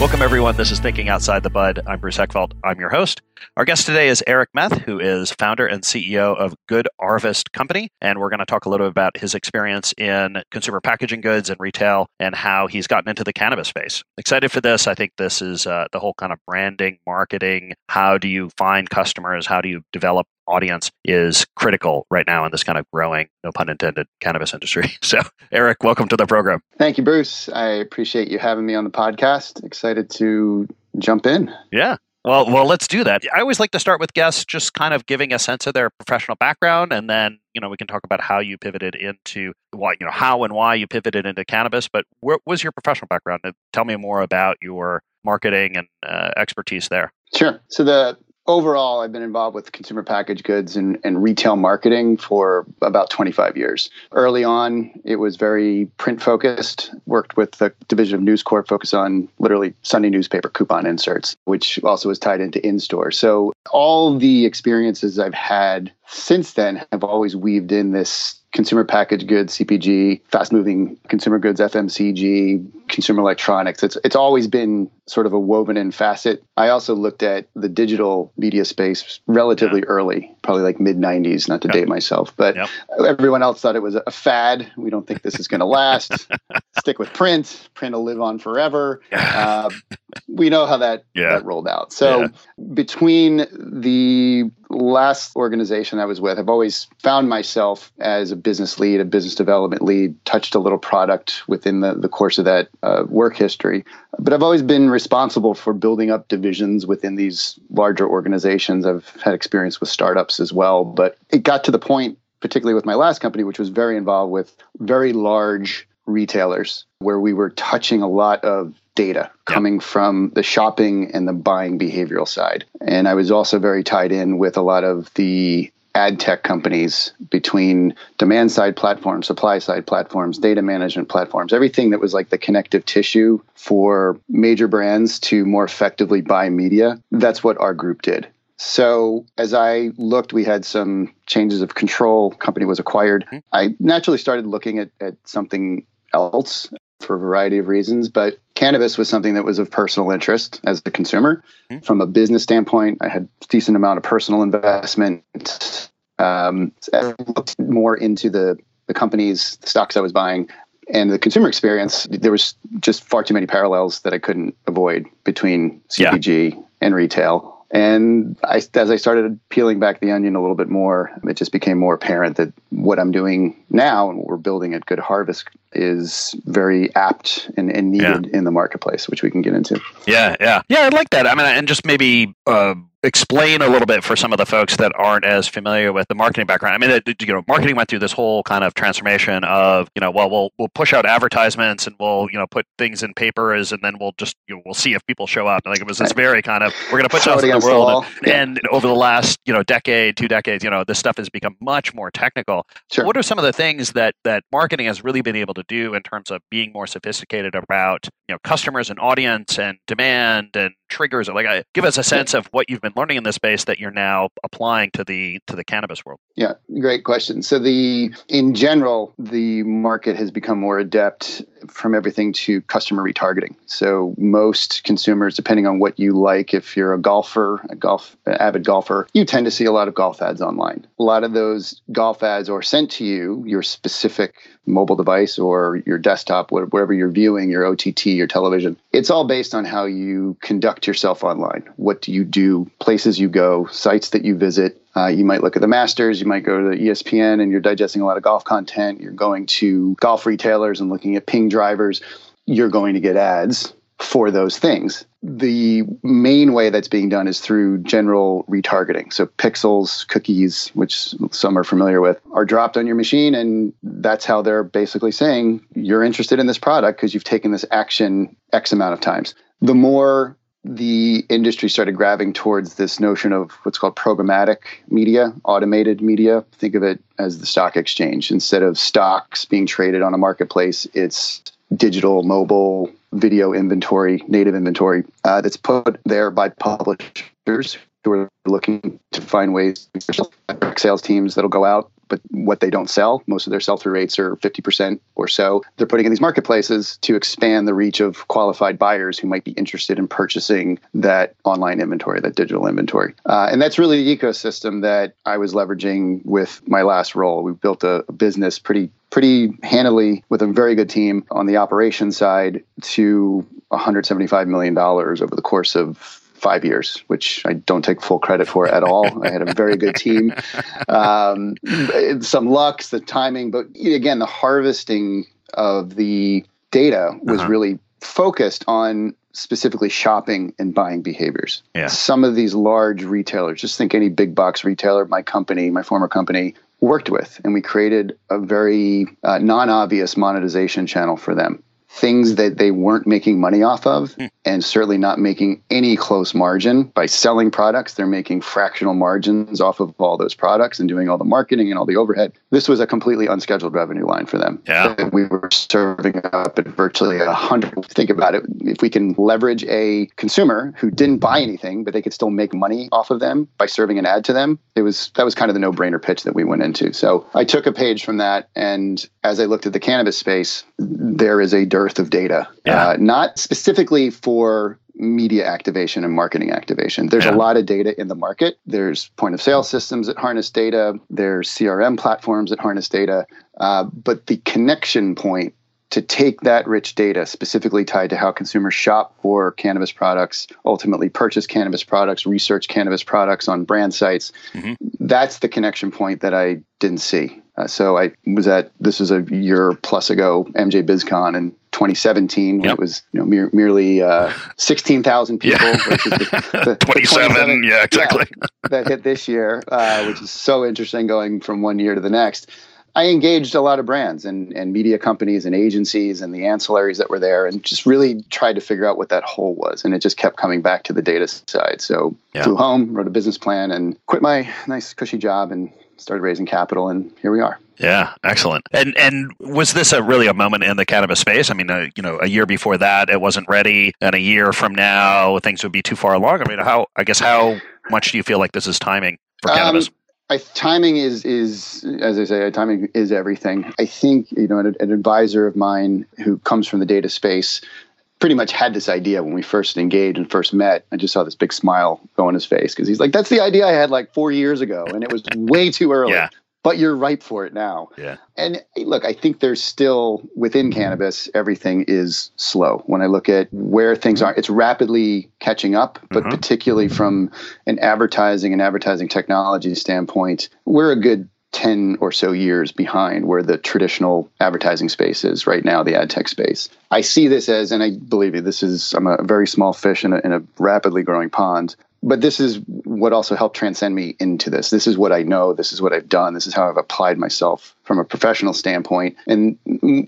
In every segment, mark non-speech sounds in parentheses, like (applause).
Welcome, everyone. This is Thinking Outside the Bud. I'm Bruce Eckfeldt. I'm your host. Our guest today is Eric Meth, who is founder and CEO of Good Harvest Company. And we're going to talk a little bit about his experience in consumer packaging goods and retail and how he's gotten into the cannabis space. Excited for this. I think this is uh, the whole kind of branding, marketing. How do you find customers? How do you develop audience is critical right now in this kind of growing, no pun intended, cannabis industry. (laughs) So, Eric, welcome to the program. Thank you, Bruce. I appreciate you having me on the podcast. Excited to jump in. Yeah. Well, well, let's do that. I always like to start with guests just kind of giving a sense of their professional background, and then you know we can talk about how you pivoted into why you know how and why you pivoted into cannabis. But what was your professional background? Tell me more about your marketing and uh, expertise there. Sure. So the overall, I've been involved with consumer packaged goods and, and, retail marketing for about 25 years. Early on, it was very print focused, worked with the division of News Corp focused on literally Sunday newspaper coupon inserts, which also was tied into in store. So all the experiences I've had since then have always weaved in this consumer packaged goods, CPG, fast moving consumer goods, FMCG, consumer electronics. It's it's always been sort of a woven in facet. I also looked at the digital media space relatively yeah. early, probably like mid 90s, not to yep. date myself, but yep. everyone else thought it was a fad. We don't think this is going to last. (laughs) Stick with print. Print will live on forever. Uh, we know how that, yeah. that rolled out. So yeah. between the last organization I was with, I've always found myself as a business lead, a business development lead, touched a little product within the, the course of that uh, work history. But I've always been responsible for building up divisions within these larger organizations. I've had experience with startups as well. But it got to the point, particularly with my last company, which was very involved with very large retailers, where we were touching a lot of data coming from the shopping and the buying behavioral side. And I was also very tied in with a lot of the ad tech companies between demand side platforms, supply side platforms, data management platforms, everything that was like the connective tissue for major brands to more effectively buy media. That's what our group did. So as I looked, we had some changes of control. Company was acquired. Mm-hmm. I naturally started looking at, at something else for a variety of reasons, but cannabis was something that was of personal interest as a consumer. Mm-hmm. From a business standpoint, I had a decent amount of personal investment. Um, I looked more into the the companies, the stocks I was buying, and the consumer experience. There was just far too many parallels that I couldn't avoid between CPG yeah. and retail And I, as I started peeling back the onion a little bit more, it just became more apparent that what I'm doing now and what we're building at Good Harvest is very apt and, and needed yeah. in the marketplace, which we can get into. Yeah, yeah, yeah. I like that. I mean, and just maybe uh, explain a little bit for some of the folks that aren't as familiar with the marketing background. I mean, it, you know, marketing went through this whole kind of transformation of, you know, well, we'll we'll push out advertisements and we'll, you know, put things in papers and then we'll just you know, we'll see if people show up. Like it was this very kind of we're going to put stuff in the world. And, yeah. and, over the last, you know, decade, two decades, you know, this stuff has become much more technical. Sure. What are some of the things that that marketing has really been able to do in terms of being more sophisticated about, you know, customers and audience and demand and triggers? Like, uh, give us a sense of what you've been learning in this space that you're now applying to the to the cannabis world? Yeah, great question. So the in general, the market has become more adept from everything to customer retargeting. So most consumers, depending on what you like, if you're a golfer, a golf avid golfer, you tend to see a lot of golf ads online. A lot of those golf ads are sent to you, your specific mobile device or your desktop, wherever you're viewing your OTT, your television. It's all based on how you conduct yourself online. What do you do? Places you go, sites that you visit, uh, you might look at the Masters, you might go to ESPN and you're digesting a lot of golf content. You're going to golf retailers and looking at ping drivers. You're going to get ads for those things. The main way that's being done is through general retargeting. So pixels, cookies, which some are familiar with, are dropped on your machine. And that's how they're basically saying you're interested in this product because you've taken this action X amount of times. The more the industry started grabbing towards this notion of what's called programmatic media, automated media. Think of it as the stock exchange. Instead of stocks being traded on a marketplace, it's digital, mobile, video inventory, native inventory uh, that's put there by publishers who are looking to find ways sales teams that'll go out but what they don't sell, most of their sell through rates are 50% or so. They're putting in these marketplaces to expand the reach of qualified buyers who might be interested in purchasing that online inventory, that digital inventory. Uh, and that's really the ecosystem that I was leveraging with my last role. We built a, a business pretty pretty handily with a very good team on the operations side to $175 million over the course of five years, which I don't take full credit for at all. I had a very good team, um, some luck, the timing, but again, the harvesting of the data was uh-huh. really focused on specifically shopping and buying behaviors. Yeah. Some of these large retailers, just think any big box retailer, my company, my former company, worked with, and we created a very uh, non obvious monetization channel for them things that they weren't making money off of mm. and certainly not making any close margin. By selling products they're making fractional margins off of all those products and doing all the marketing and all the overhead. This was a completely unscheduled revenue line for them. Yeah. we were serving up at virtually a hundred. Think about it. If we can leverage a consumer who didn't buy anything but they could still make money off of them by serving an ad to them it was that was kind of the no-brainer pitch that we went into. So i took a page from that and as i looked at the cannabis space there is a dearth of data, yeah. uh, not specifically for media activation and marketing activation. There's yeah. a lot of data in the market. There's point of sale systems that harness data. There's CRM platforms that harness data. Uh, but the connection point to take that rich data specifically tied to how consumers shop for cannabis products, ultimately purchase cannabis products, research cannabis products on brand sites, mm-hmm. that's the connection point that I didn't see. Uh, so I was at this was a year plus ago, MJ BizCon in 2017 yep. it was you know mere, merely uh, (laughs) 16,000 people, yeah. which is the, (laughs) the 27, 27, yeah, exactly. Yeah, that hit this year, uh, which is so interesting going from one year to the next. I engaged a lot of brands and, and media companies and agencies and the ancillaries that were there and just really tried to figure out what that hole was. And it just kept coming back to the data side. So yeah. flew home, wrote a business plan and quit my nice cushy job and started raising capital, and here we are. Yeah, excellent. And and was this a really a moment in the cannabis space? I mean, uh, you know, a year before that, it wasn't ready, and a year from now, things would be too far along. I mean, how? I guess how much do you feel like this is timing for um, cannabis? I, timing is is as I say, timing is everything. I think you know an, an advisor of mine who comes from the data space pretty much had this idea when we first engaged and first met. I just saw this big smile go on his face because he's like, "That's the idea I had like four years ago, and it was way too early." Yeah. but you're ripe for it now. Yeah. And look, I think there's still within cannabis, everything is slow. When I look at where things are, it's rapidly catching up, but Mhm. particularly from an advertising and advertising technology standpoint, we're a good 10 or so years behind where the traditional advertising space is right now, the ad tech space. I see this as, and I believe you, this is, I'm a very small fish in a, in a rapidly growing pond. But this is what also helped transcend me into this. This is what I know. This is what I've done. This is how I've applied myself from a professional standpoint. And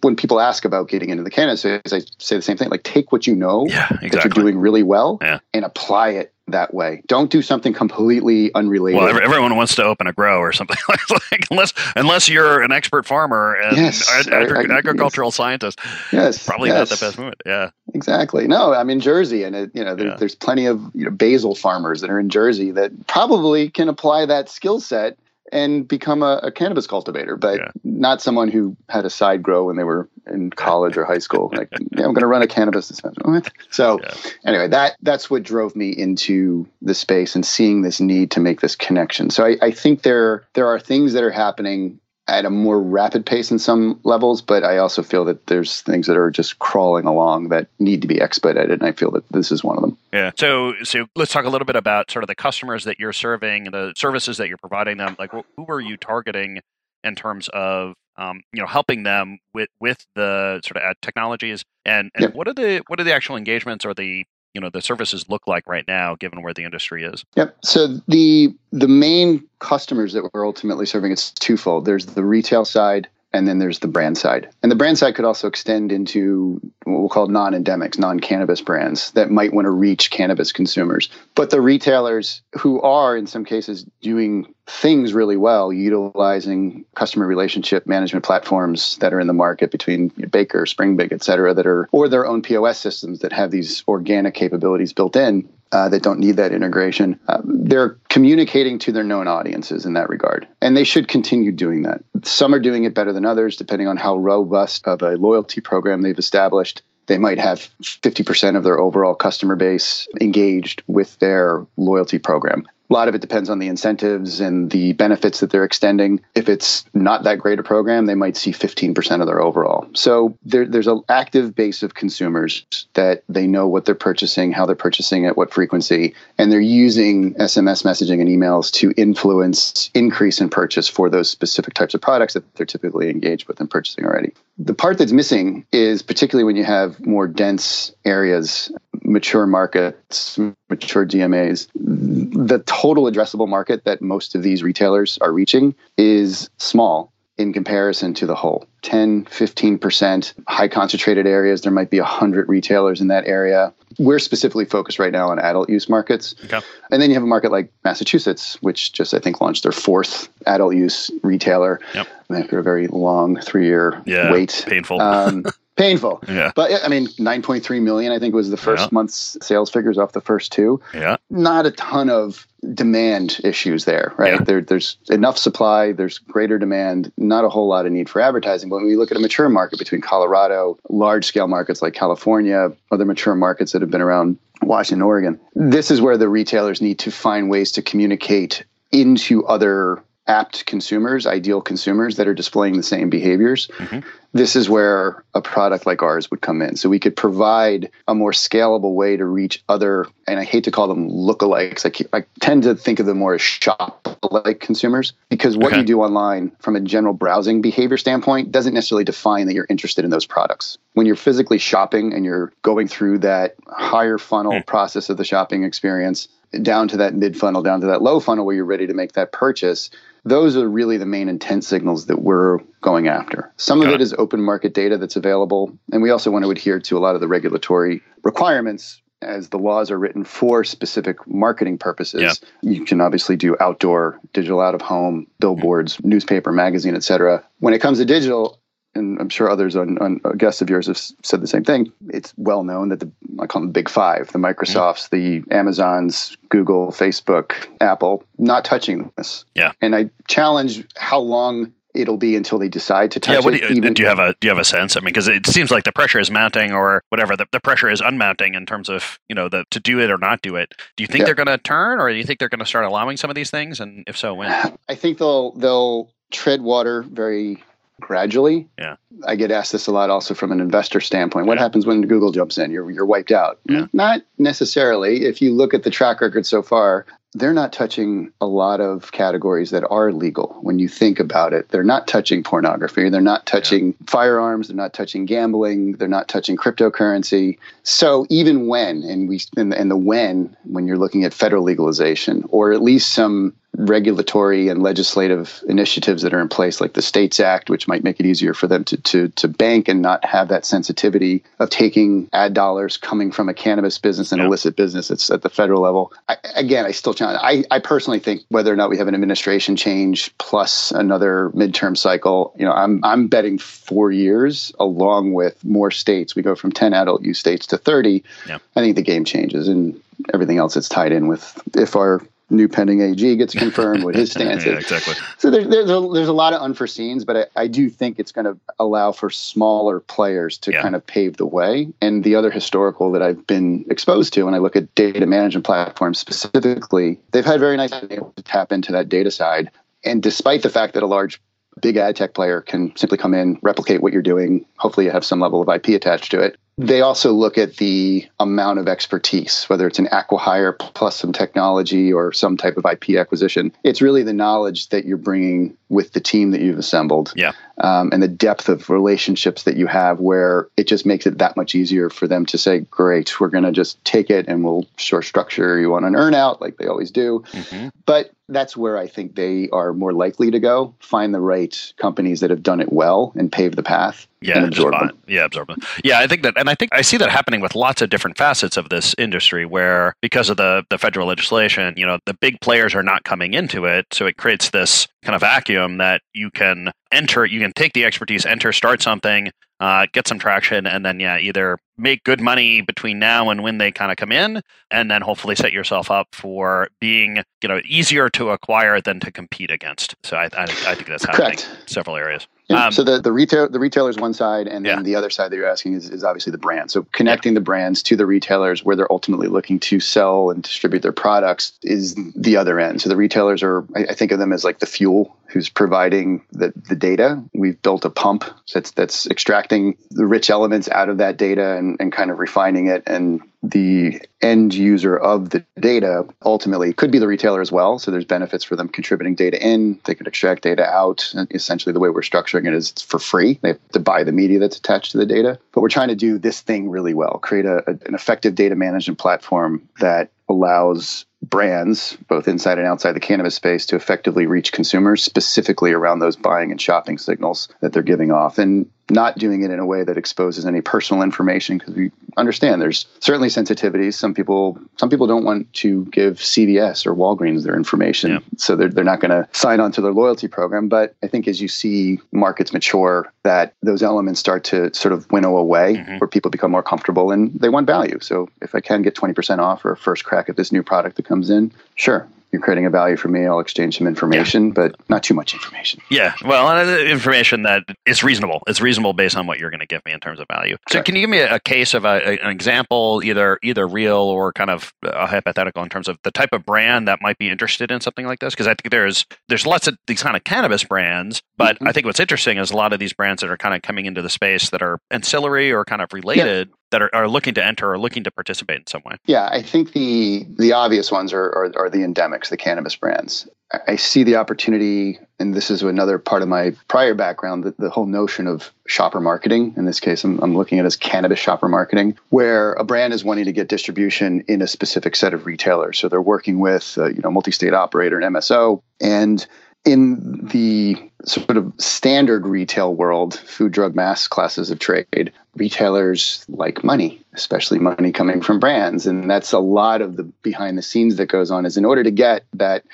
when people ask about getting into the cannabis I say the same thing like, take what you know Yeah, that you're doing really well Yeah. and apply it that way. Don't do something completely unrelated. Well, everyone wants to open a grow or something (laughs) like unless unless you're an expert farmer and Yes, ag- I- agri- I- agricultural scientist. yes, Probably yes. not the best move. Yeah, Exactly. No, I'm in Jersey, and it, you know there, Yeah. there's plenty of you know basil farmers that are in Jersey that probably can apply that skill set and become a, a cannabis cultivator, but Yeah. not someone who had a side grow when they were in college or high school. Like, (laughs) yeah, I'm going to run a cannabis dispensary. So, Yeah. anyway, that that's what drove me into the space and seeing this need to make this connection. So, I, I think there there are things that are happening at a more rapid pace in some levels, but I also feel that there's things that are just crawling along that need to be expedited, and I feel that this is one of them. yeah. So so let's talk a little bit about sort of the customers that you're serving, the services that you're providing them. Like, who are you targeting in terms of um, you know helping them with with the sort of ad technologies and and Yeah. what are the what are the actual engagements or the you know the services look like right now given where the industry is Yep. So the the main customers that we're ultimately serving it's twofold. There's the retail side and then there's the brand side. And the brand side could also extend into what we'll call non-endemics, non-cannabis brands that might want to reach cannabis consumers. But the retailers who are in some cases doing things really well, utilizing customer relationship management platforms that are in the market between Baker, Springbig, et cetera, that are or their own POS systems that have these organic capabilities built in uh, that don't need that integration. Uh, they're communicating to their known audiences in that regard, and they should continue doing that. Some are doing it better than others, depending on how robust of a loyalty program they've established. They might have 50% of their overall customer base engaged with their loyalty program. A lot of it depends on the incentives and the benefits that they're extending. If it's not that great a program, they might see 15% of their overall. So there, there's an active base of consumers that they know what they're purchasing, how they're purchasing it, what frequency, and they're using SMS messaging and emails to influence increase in purchase for those specific types of products that they're typically engaged with and purchasing already. The part that's missing is particularly when you have more dense areas, mature markets, mature DMAs, the total addressable market that most of these retailers are reaching is small in comparison to the whole 10 15% high concentrated areas there might be 100 retailers in that area we're specifically focused right now on adult use markets Okay. and then you have a market like massachusetts which just i think launched their fourth adult use retailer Yep. after a very long three year Yeah, wait painful. um, (laughs) painful yeah but i mean 9.3 million i think was the first Yeah. month's sales figures off the first two yeah not a ton of demand issues there, right? Yeah. There, there's enough supply, there's greater demand, not a whole lot of need for advertising. But when we look at a mature market between Colorado, large scale markets like California, other mature markets that have been around Washington, Oregon, this is where the retailers need to find ways to communicate into other apt consumers, ideal consumers that are displaying the same behaviors. Mhm. This is where a product like ours would come in. So we could provide a more scalable way to reach other, and I hate to call them lookalikes. I, keep, I tend to think of them more as shop-like consumers because what Okay. you do online from a general browsing behavior standpoint doesn't necessarily define that you're interested in those products. When you're physically shopping and you're going through that higher funnel Hmm. process of the shopping experience, down to that mid funnel, down to that low funnel where you're ready to make that purchase, those are really the main intent signals that we're going after. Some of Got it is open market data that's available. And we also want to adhere to a lot of the regulatory requirements as the laws are written for specific marketing purposes. You can obviously do outdoor, digital out of home, billboards, newspaper, magazine, etc. When it comes to digital, and I'm sure others on, on uh, guests of yours have said the same thing. It's well known that the I call them the big five: the Microsofts, the Amazons, Google, Facebook, Apple, not touching this. Yeah. And I challenge how long it'll be until they decide to touch yeah, what do you, do you have a do you have a sense? I mean, because it seems like the pressure is mounting, or whatever the, the pressure is unmounting in terms of you know the to do it or not do it. Do you think Yeah. they're going to turn, or do you think they're going to start allowing some of these things? And if so, when? I think they'll they'll tread water very gradually. Yeah. I get asked this a lot also from an investor standpoint. What Yeah. happens when Google jumps in? You're you're wiped out. Yeah. Not necessarily. If you look at the track record so far, they're not touching a lot of categories that are legal when you think about it. They're not touching pornography, they're not touching firearms, they're not touching gambling, they're not touching cryptocurrency. So even when and we and, and the when when you're looking at federal legalization or at least some regulatory and legislative initiatives that are in place, like the States Act, which might make it easier for them to, to, to bank and not have that sensitivity of taking ad dollars coming from a cannabis business and Yeah. illicit business. It's at the federal level. I, again, I still challenge. I, I personally think whether or not we have an administration change plus another midterm cycle, you know, I'm I'm betting four years along with more states. We go from 10 adult use states to 30. Yeah. I think the game changes and everything else that's tied in with if our new pending AG gets confirmed, what his (laughs) stance yeah, is. exactly. So there, there's a, there's a lot of unforeseens, but I, I do think it's going to allow for smaller players to Yeah. kind of pave the way. And the other historical that I've been exposed to, when I look at data management platforms specifically, they've had very nice able to tap into that data side. And despite the fact that a large big ad tech player can simply come in, replicate what you're doing, hopefully you have some level of IP attached to it. They also look at the amount of expertise, whether it's an acquihire plus some technology or some type of IP acquisition. It's really the knowledge that you're bringing with the team that you've assembled Yeah. um, and the depth of relationships that you have where it just makes it that much easier for them to say, great, we're going to just take it and we'll short structure you on an earn out like they always do. hmm But that's where I think they are more likely to go. Find the right companies that have done it well and pave the path Yeah, and just absorb them. Yeah, absorb them. Yeah, I think that, and I think I see that happening with lots of different facets of this industry, where because of the the federal legislation, you know, the big players are not coming into it, so it creates this kind of vacuum that you can enter, you can take the expertise, enter, start something, uh, get some traction, and then yeah, either make good money between now and when they kind of come in, and then hopefully set yourself up for being you know easier to acquire than to compete against. So I I, I think that's happening Correct. in several areas. Yeah. Um, so the, the retail the retailer's one side, and then Yeah. the other side that you're asking is, is obviously the brand. So connecting the brands to the retailers where they're ultimately looking to sell and distribute their products is the other end. So the retailers are I, I think of them as like the fuel who's providing the, the data. We've built a pump that's that's extracting the rich elements out of that data and, and kind of refining it and the end user of the data ultimately could be the retailer as well. So there's benefits for them contributing data in. They could extract data out. And essentially, the way we're structuring it is it's for free. They have to buy the media that's attached to the data. But we're trying to do this thing really well, create a, an effective data management platform that allows brands, both inside and outside the cannabis space, to effectively reach consumers specifically around those buying and shopping signals that they're giving off. And not doing it in a way that exposes any personal information because we understand there's certainly sensitivities. Some people some people don't want to give CVS or Walgreens their information, Yeah. so they're they're not going to sign on to their loyalty program. But I think as you see markets mature, that those elements start to sort of winnow away, Mhm. where people become more comfortable and they want value. So if I can get twenty percent off or a first crack at this new product that comes in, sure. You're creating a value for me. I'll exchange some information, but not too much information. Yeah, well, information that is reasonable. It's reasonable based on what you're going to give me in terms of value. So, Correct. can you give me a, a case of a, an example, either either real or kind of a hypothetical, in terms of the type of brand that might be interested in something like this? Because I think there's there's lots of these kind of cannabis brands, but Mhm. I think what's interesting is a lot of these brands that are kind of coming into the space that are ancillary or kind of related that are, are looking to enter or looking to participate in some way. Yeah, I think the the obvious ones are are, are the endemics, the cannabis brands. I- see the opportunity, and this is another part of my prior background, the, the whole notion of shopper marketing. In this case, I'm, I'm looking at as cannabis shopper marketing, where a brand is wanting to get distribution in a specific set of retailers. So they're working with, uh, you know, multi-state operator, an MSO, and in the sort of standard retail world, food, drug, mass classes of trade, retailers like money, especially money coming from brands. And that's a lot of the behind the scenes that goes on is in order to get that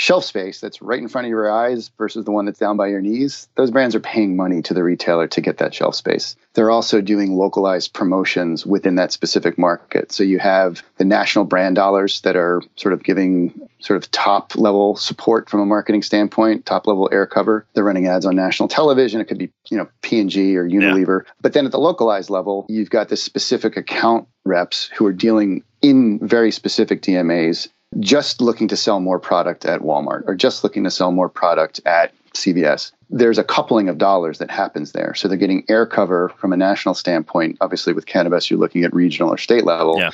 shelf space that's right in front of your eyes versus the one that's down by your knees, those brands are paying money to the retailer to get that shelf space. They're also doing localized promotions within that specific market. So you have the national brand dollars that are sort of giving sort of top level support from a marketing standpoint, top level air cover. They're running ads on national television. It could be, you know, P&G or Unilever. But then at the localized level, you've got this specific account reps who are dealing in very specific DMAs just looking to sell more product at Walmart or just looking to sell more product at CVS. There's a coupling of dollars that happens there. So they're getting air cover from a national standpoint. Obviously, with cannabis, you're looking at regional or state level. Yeah.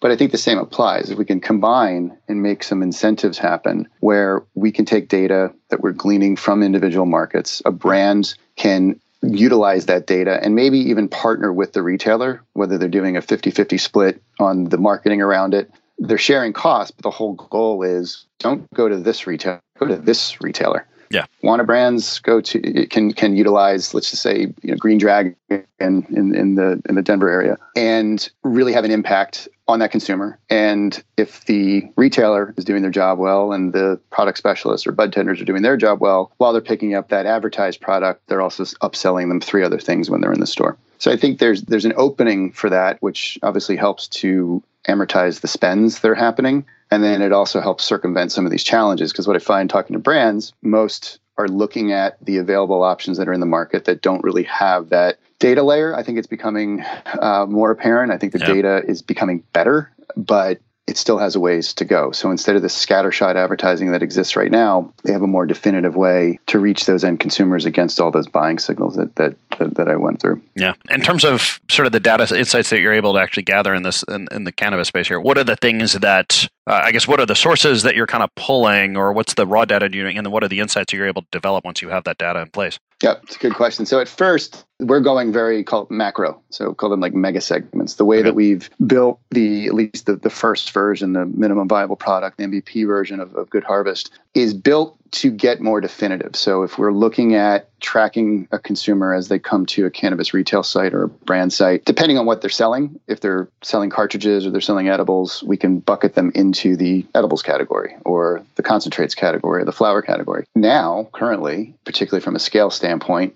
But I think the same applies. If we can combine and make some incentives happen where we can take data that we're gleaning from individual markets, a brand can utilize that data and maybe even partner with the retailer, whether they're doing a 50 50 split on the marketing around it. They're sharing costs, but the whole goal is don't go to this retailer, go to this retailer. Yeah. Wanna brands go to can can utilize, let's just say, you know, Green Dragon in, in, in the in the Denver area and really have an impact on that consumer. And if the retailer is doing their job well and the product specialists or bud tenders are doing their job well, while they're picking up that advertised product, they're also upselling them three other things when they're in the store. So I think there's there's an opening for that, which obviously helps to amortize the spends that are happening. And then it also helps circumvent some of these challenges because what I find talking to brands, most are looking at the available options that are in the market that don't really have that data layer. I think it's becoming uh, more apparent. I think the yeah. data is becoming better, but it still has a ways to go. So instead of the scattershot advertising that exists right now, they have a more definitive way to reach those end consumers against all those buying signals that that that, I went through. Yeah. In terms of sort of the data insights that you're able to actually gather in this in, in the cannabis space here, what are the things that uh, I guess what are the sources that you're kind of pulling, or what's the raw data you're doing, and then what are the insights you're able to develop once you have that data in place? Yeah, it's a good question. So at first, we're going very called macro, so call them like mega segments. The way okay. that we've built the at least the, the first version, the minimum viable product, the MVP version of, of Good Harvest, is built to get more definitive. So if we're looking at tracking a consumer as they come to a cannabis retail site or a brand site, depending on what they're selling, if they're selling cartridges or they're selling edibles, we can bucket them into the edibles category or the concentrates category or the flower category. Now, currently, particularly from a scale standpoint,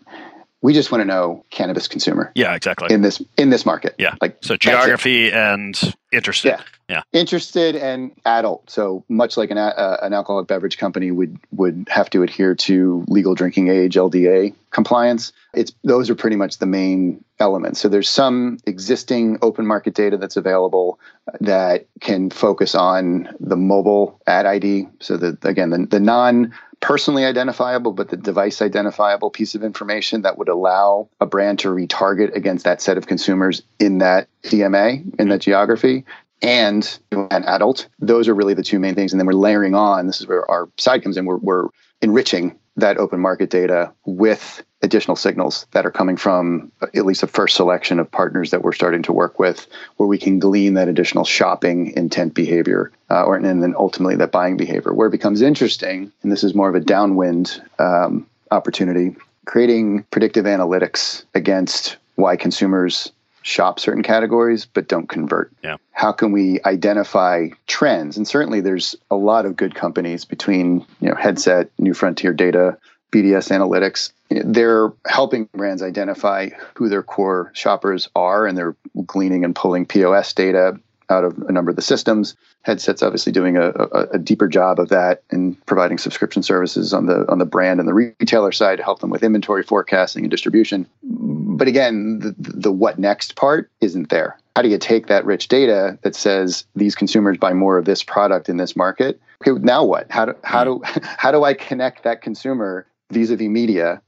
we just want to know cannabis consumer. Yeah, exactly. In this in this market. Yeah. Like so geography and interested. Yeah. yeah. Interested and adult. So much like an uh, an alcoholic beverage company would would have to adhere to legal drinking age LDA compliance. It's those are pretty much the main elements. So there's some existing open market data that's available that can focus on the mobile ad ID. So the again the, the non personally identifiable, but the device identifiable piece of information that would allow a brand to retarget against that set of consumers in that DMA, in that mm-hmm. geography, and an adult. Those are really the two main things. And then we're layering on, this is where our side comes in, we're, we're enriching that open market data with additional signals that are coming from at least a first selection of partners that we're starting to work with, where we can glean that additional shopping intent behavior, uh, or and then ultimately that buying behavior. Where it becomes interesting, and this is more of a downwind um, opportunity, creating predictive analytics against why consumers shop certain categories but don't convert. Yeah. How can we identify trends? And certainly there's a lot of good companies between, you know, Headset, New Frontier Data, BDS Analytics. They're helping brands identify who their core shoppers are and they're gleaning and pulling POS data out of a number of the systems. Headset's obviously doing a, a, a, deeper job of that and providing subscription services on the on the brand and the retailer side to help them with inventory forecasting and distribution. But again, the, the what next part isn't there. How do you take that rich data that says these consumers buy more of this product in this market? Okay, now what? How do how do (laughs) how do I connect that consumer vis-a-vis media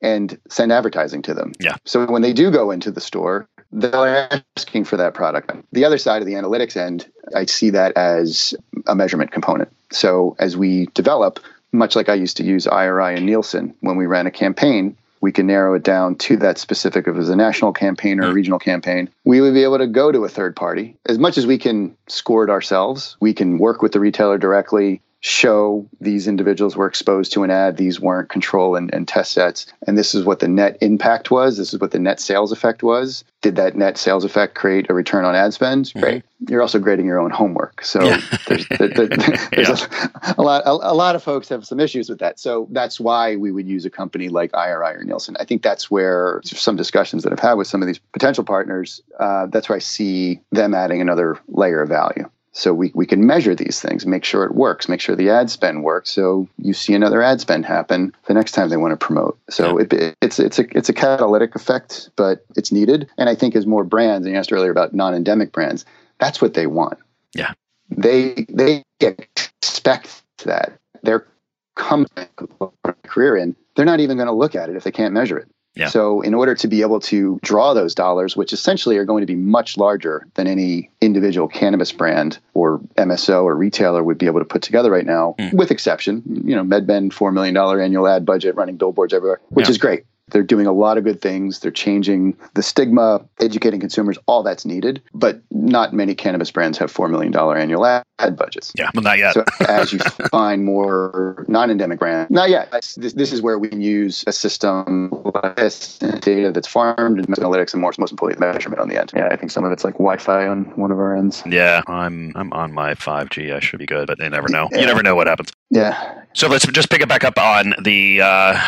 and send advertising to them? Yeah. So when they do go into the store, they're asking for that product. The other side of the analytics end, I see that as a measurement component. So as we develop, much like I used to use IRI and Nielsen when we ran a campaign, we can narrow it down to that specific if it was a national campaign or a regional campaign. We would be able to go to a third party. As much as we can score it ourselves, we can work with the retailer directly, show these individuals were exposed to an ad, these weren't control and, and, test sets. And this is what the net impact was. This is what the net sales effect was. Did that net sales effect create a return on ad spend? Mm-hmm. Great. You're also grading your own homework. So yeah. (laughs) there's, there, there, (laughs) there's yeah. a, a, lot a, a, lot of folks have some issues with that. So that's why we would use a company like IRI or Nielsen. I think that's where some discussions that I've had with some of these potential partners, uh, that's where I see them adding another layer of value. So we, we can measure these things, make sure it works, make sure the ad spend works. So you see another ad spend happen the next time they want to promote. So yeah. it, it's it's a it's a catalytic effect, but it's needed. And I think as more brands, and you asked earlier about non-endemic brands, that's what they want. Yeah. they they expect that their company career in, they're not even going to look at it if they can't measure it. Yeah. So, in order to be able to draw those dollars, which essentially are going to be much larger than any individual cannabis brand or MSO or retailer would be able to put together right now, Mm. with exception, you know, MedMen $4 million annual ad budget running billboards everywhere, which Yeah. is great. They're doing a lot of good things. They're changing the stigma, educating consumers, all that's needed. But not many cannabis brands have $4 million annual ad ad budgets. Yeah, well, not yet. So as you (laughs) find more non-endemic brands, not yet. This, this is where we can use a system like this and data that's farmed and analytics and more, most importantly, measurement on the end. Yeah, I think some of it's like Wi-Fi on one of our ends. yeah, I'm I'm on my 5G. I should be good, but they never know. Yeah. You never know what happens. Yeah, So let's just pick it back up on the uh,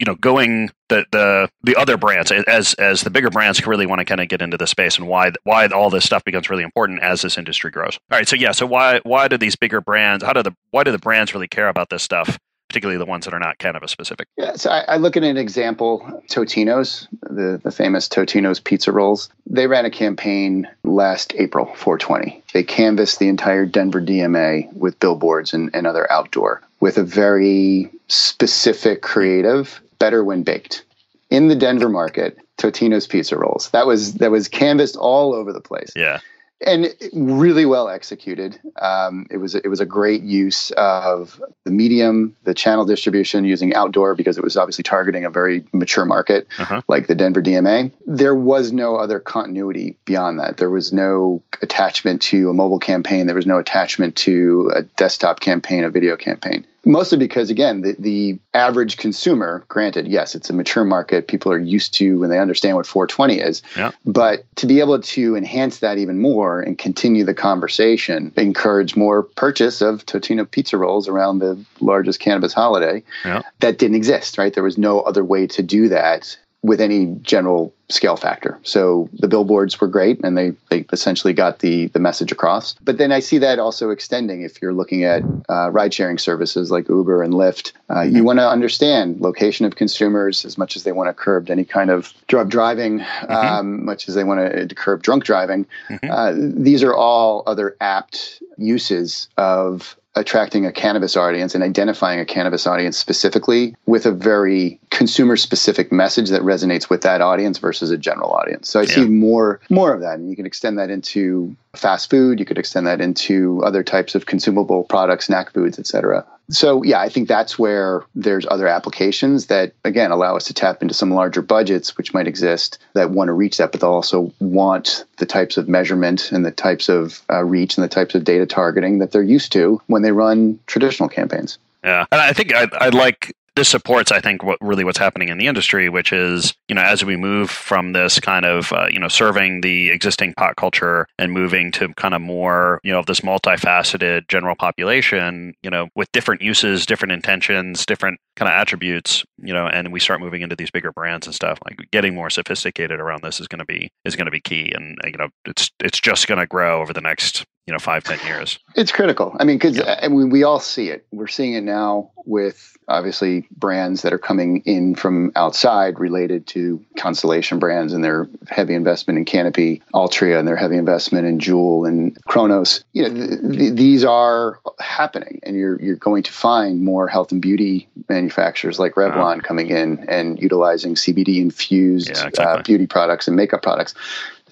you know going the the the other brands as as the bigger brands really want to kind of get into the space and why why all this stuff becomes really important as this industry grows. All right, so yeah, so why why do these bigger brands how do the why do the brands really care about this stuff, particularly the ones that are not cannabis specific? Yeah, so I, I look at an example, Totino's, the, the famous Totino's pizza rolls. They ran a campaign last April, 420. They canvassed the entire Denver DMA with billboards and, and other outdoor with a very specific, creative, better when baked. In the Denver market, Totino's pizza rolls. That was that was canvassed all over the place Yeah, and really well executed. Um, it was it was a great use of the medium, the channel distribution using outdoor because it was obviously targeting a very mature market Uh-huh. like the Denver DMA. There was no other continuity beyond that. There was no attachment to a mobile campaign. There was no attachment to a desktop campaign, a video campaign. Mostly because, again, the, the average consumer, granted, yes, it's a mature market. People are used to and they understand what 420 is. Yeah. But to be able to enhance that even more and continue the conversation, encourage more purchase of Totino pizza rolls around the largest cannabis holiday, Yeah. that didn't exist, right? There was no other way to do that with any general scale factor. So the billboards were great and they, they essentially got the, the message across. But then I see that also extending if you're looking at uh, ride sharing services like Uber and Lyft. Uh, you want to understand location of consumers as much as they want to curb any kind of drug driving, um, much as they want to curb drunk driving. Uh, these are all other apt uses of attracting a cannabis audience and identifying a cannabis audience specifically with a very consumer specific message that resonates with that audience versus a general audience. So I see more more of that and you can extend that into fast food, you could extend that into other types of consumable products, snack foods, etc. So yeah, I think that's where there's other applications that again allow us to tap into some larger budgets which might exist that want to reach that, but they'll also want the types of measurement and the types of uh, reach and the types of data targeting that they're used to when they run traditional campaigns. Yeah, and I think I, I like this supports I think what really what's happening in the industry, which is you know as we move from this kind of uh, you know serving the existing pot culture and moving to kind of more you know of this multifaceted general population, you know with different uses, different intentions, different kind of attributes, you know, and we start moving into these bigger brands and stuff. Like getting more sophisticated around this is going to be is going to be key, and you know it's it's just going to grow over the next you know five ten years. It's critical. I mean, because Yeah. I mean, we all see it. We're seeing it now with obviously brands that are coming in from outside related to Constellation brands and their heavy investment in Canopy, Altria, and their heavy investment in Juul and Cronos. You know, th- th- these are happening, and you're you're going to find more health and beauty manufacturers like Revlon coming in and utilizing CBD infused Yeah, exactly. uh, beauty products and makeup products.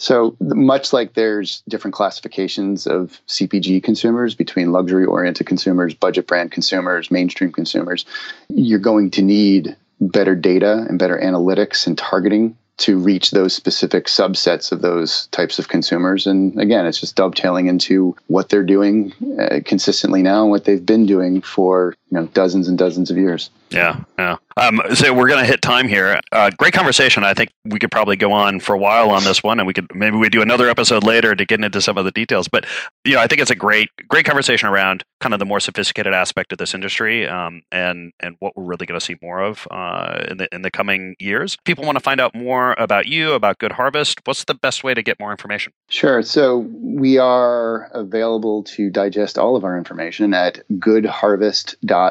So much like there's different classifications of CPG consumers between luxury oriented consumers, budget brand consumers, mainstream consumers, you're going to need better data and better analytics and targeting to reach those specific subsets of those types of consumers. And again, it's just dovetailing into what they're doing uh, consistently now and what they've been doing for you know dozens and dozens of years. Yeah, yeah. Um, so we're going to hit time here. Uh, great conversation. I think we could probably go on for a while on this one, and we could maybe we do another episode later to get into some of the details. But you know, I think it's a great, great conversation around kind of the more sophisticated aspect of this industry, um, and and what we're really going to see more of uh, in the in the coming years. People want to find out more about you, about Good Harvest. What's the best way to get more information? Sure. So we are available to digest all of our information at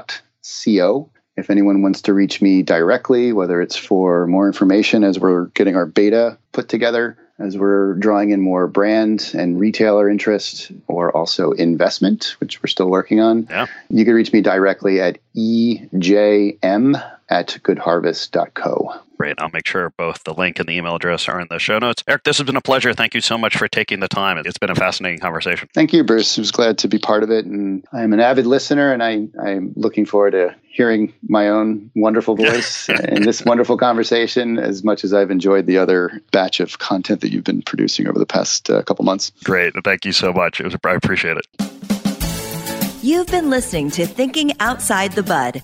goodharvest.co. If anyone wants to reach me directly, whether it's for more information as we're getting our beta put together, as we're drawing in more brand and retailer interest or also investment, which we're still working on. Yeah. You can reach me directly at ejm at goodharvest.co. Great. I'll make sure both the link and the email address are in the show notes. Eric, this has been a pleasure. Thank you so much for taking the time. It's been a fascinating conversation. Thank you, Bruce. I was glad to be part of it. And I'm an avid listener, and I, I'm looking forward to hearing my own wonderful (laughs) voice in this wonderful conversation as much as I've enjoyed the other batch of content that you've been producing over the past uh, couple months. Great. Thank you so much. It was, I appreciate it. You've been listening to Thinking Outside the Bud